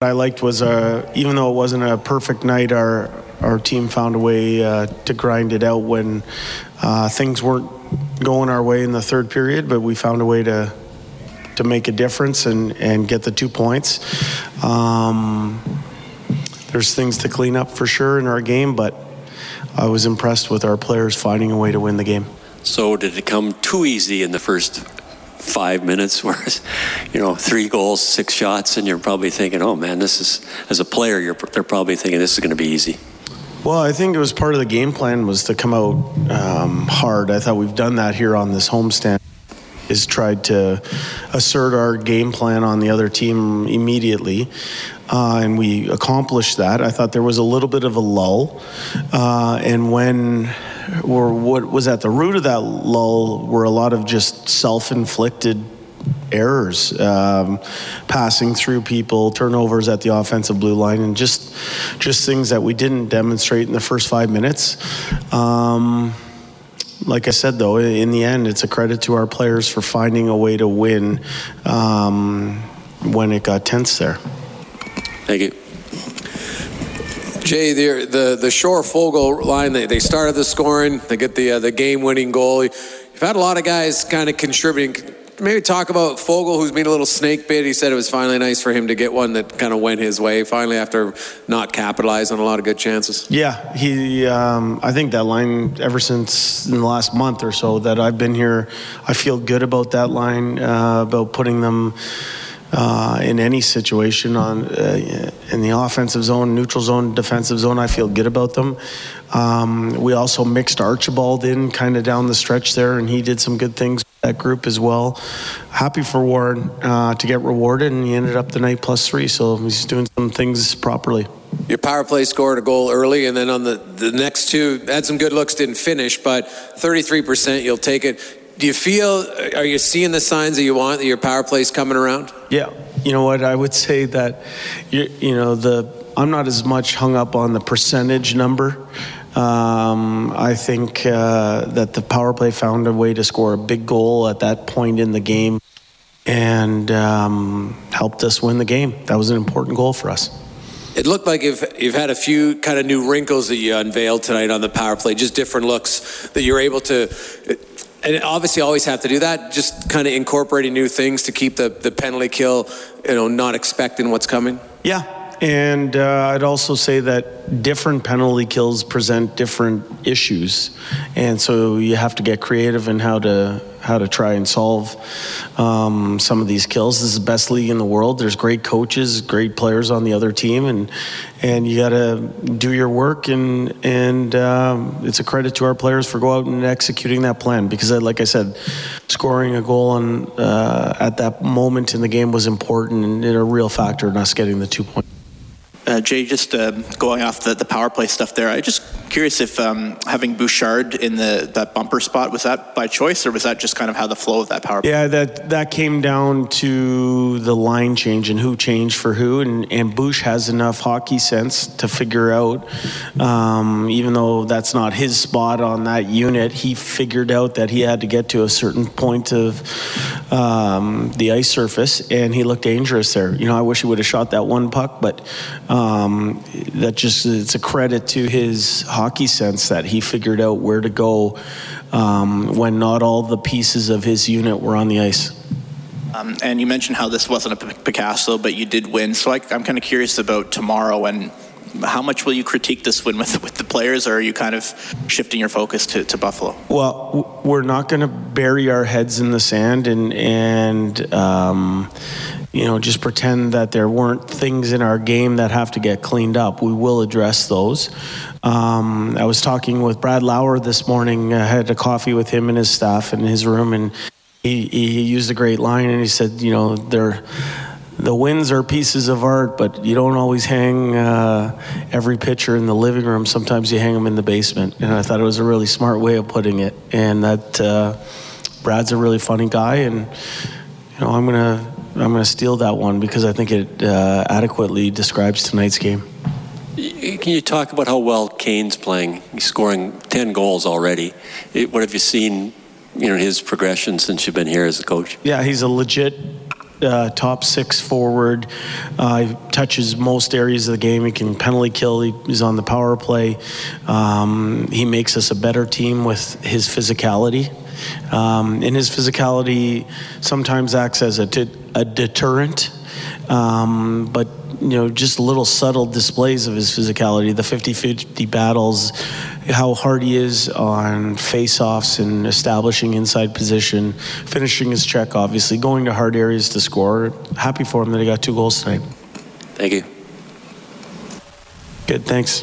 What I liked was, uh, even though it wasn't a perfect night, our our team found a way uh, to grind it out when uh, things weren't going our way in the third period. But we found a way to to make a difference and and get the two points. Um, there's things to clean up for sure in our game, but I was impressed with our players finding a way to win the game. So did it come too easy in the first five minutes where you know three goals six shots and you're probably thinking oh man this is as a player you're they're probably thinking this is going to be easy. Well i think it was part of the game plan was to come out um, hard. I thought we've done that here on this homestand is tried to assert our game plan on the other team immediately uh, and we accomplished that. I thought there was a little bit of a lull uh, and when or what was at the root of that lull were a lot of just self-inflicted errors, um, passing through people, turnovers at the offensive blue line, and just just things that we didn't demonstrate in the first five minutes. Um, like I said, though, in the end, it's a credit to our players for finding a way to win um, when it got tense there. Thank you. Jay, the the, the Shore Foegele line, they, they started the scoring, they get the uh, the game winning goal. You've had a lot of guys kind of contributing. Maybe talk about Foegele, who's been a little snake bit. He said it was finally nice for him to get one that kind of went his way finally after not capitalizing on a lot of good chances. Yeah, he. Um, I think that line ever since in the last month or so that I've been here, I feel good about that line uh, about putting them uh, in any situation on uh, in the offensive zone, neutral zone, defensive zone. I feel good about them. Um, we also mixed Archibald in kind of down the stretch there, and he did some good things that group as well. Happy for Warren uh, to get rewarded, and he ended up the night plus three, so he's doing some things properly. Your power play scored a goal early, and then on the, the next two, had some good looks, didn't finish, but 33%, you'll take it do you feel are you seeing the signs that you want that your power play is coming around yeah you know what i would say that you, you know the i'm not as much hung up on the percentage number um, I think uh, that the power play found a way to score a big goal at that point in the game and um, helped us win the game. That was an important goal for us. It looked like you've, you've had a few kind of new wrinkles that you unveiled tonight on the power play, just different looks that you're able to and obviously always have to do that just kind of incorporating new things to keep the, the penalty kill you know not expecting what's coming. Yeah. And uh, I'd also say that different penalty kills present different issues, and so you have to get creative in how to how to try and solve um, some of these kills. This is the best league in the world. There's great coaches, great players on the other team, and and you got to do your work. And and um, it's a credit to our players for go out and executing that plan because, uh, like I said, scoring a goal on uh, at that moment in the game was important and a real factor in us getting the two points. Uh, Jay, just uh, going off the, the power play stuff there, I just curious if um, having Bouchard in the that bumper spot was that by choice or was that just kind of how the flow of that power? Yeah, that that came down to the line change and who changed for who, and and Bouch has enough hockey sense to figure out, um, even though that's not his spot on that unit, he figured out that he had to get to a certain point of um, the ice surface, and he looked dangerous there. You know, I wish he would have shot that one puck, but. Um, that just it's a credit to his hockey sense that he figured out where to go um, when not all the pieces of his unit were on the ice. Um, and you mentioned how this wasn't a Picasso, but you did win. So I, I'm kind of curious about tomorrow and how much will you critique this win with with the players, or are you kind of shifting your focus to, to Buffalo? Well, we're not going to bury our heads in the sand and and um, you know, just pretend that there weren't things in our game that have to get cleaned up. We will address those. Um, I was talking with Brad Lauer this morning. I had a coffee with him and his staff in his room, and he, he used a great line, and he said, you know, they're the wins are pieces of art, but you don't always hang uh, every picture in the living room. Sometimes you hang them in the basement. And I thought it was a really smart way of putting it. And that uh, Brad's a really funny guy, and you know I'm gonna I'm gonna steal that one because I think it uh, adequately describes tonight's game. Can you talk about how well Kane's playing? He's scoring ten goals already. What have you seen? You know his progression since you've been here as a coach. Yeah, he's a legit uh, top six forward. Uh, he touches most areas of the game. He can penalty kill. He, he's on the power play. Um, he makes us a better team with his physicality. Um, and his physicality sometimes acts as a, t- a deterrent. Um, but you know, just little subtle displays of his physicality, the 50-50 battles, how hard he is on face-offs and establishing inside position, finishing his check, obviously, going to hard areas to score. Happy for him that he got two goals tonight. Thank you. Good, thanks.